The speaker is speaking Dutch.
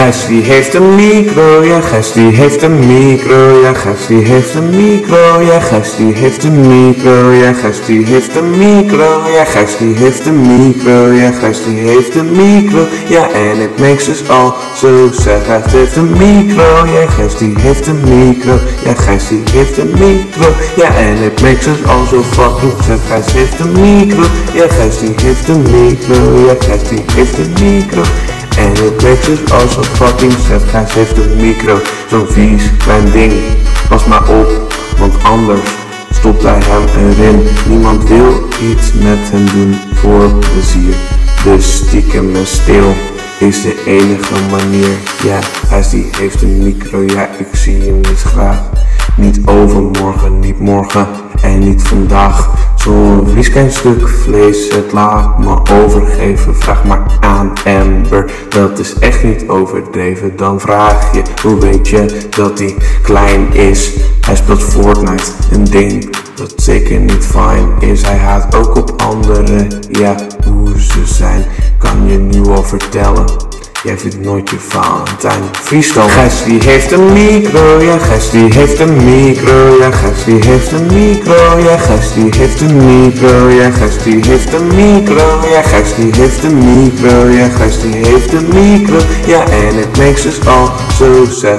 Gijs die heeft een micro, ja Gijs die heeft een micro, ja Gijs die heeft een micro, ja Gijs die heeft een micro, ja Gijs die heeft een micro, ja Gijs die heeft een micro, ja Gijs heeft een micro, ja en it makes us all so sad. Gijs heeft een micro, ja Gijs heeft een micro, ja Gijs die heeft een micro, ja en it makes us all so fucking sad. Gijs heeft een micro, ja Gijs die heeft een micro, ja Gijs die heeft een micro. En het makes us all so fucking. Gijs heeft een micro, zo'n vies klein ding. Pas maar op, want anders stopt hij hem erin. Niemand wil iets met hem doen voor plezier. Dus stiekem en stil is de enige manier. Ja, hij die heeft een micro, ja ik zie hem niet graag. Niet overmorgen, niet morgen en niet vandaag. Zo'n vies stuk vlees, het laat me overgeven. Vraag maar aan Amber, dat is echt niet overdreven. Dan vraag je, hoe weet je dat hij klein is? Hij speelt Fortnite, een ding dat zeker niet fijn is. Hij haat ook op anderen, ja, hoe ze zijn, kan je nu al vertellen. Jij vindt nooit je Valentijn. Freestyle Gijs die heeft een micro, ja Gijs die heeft een micro, ja Gijs heeft een micro, ja Gijs heeft een micro, ja Gijs heeft een micro, ja Gijs heeft een micro, ja Gijs heeft een micro, ja en it makes us all so sad.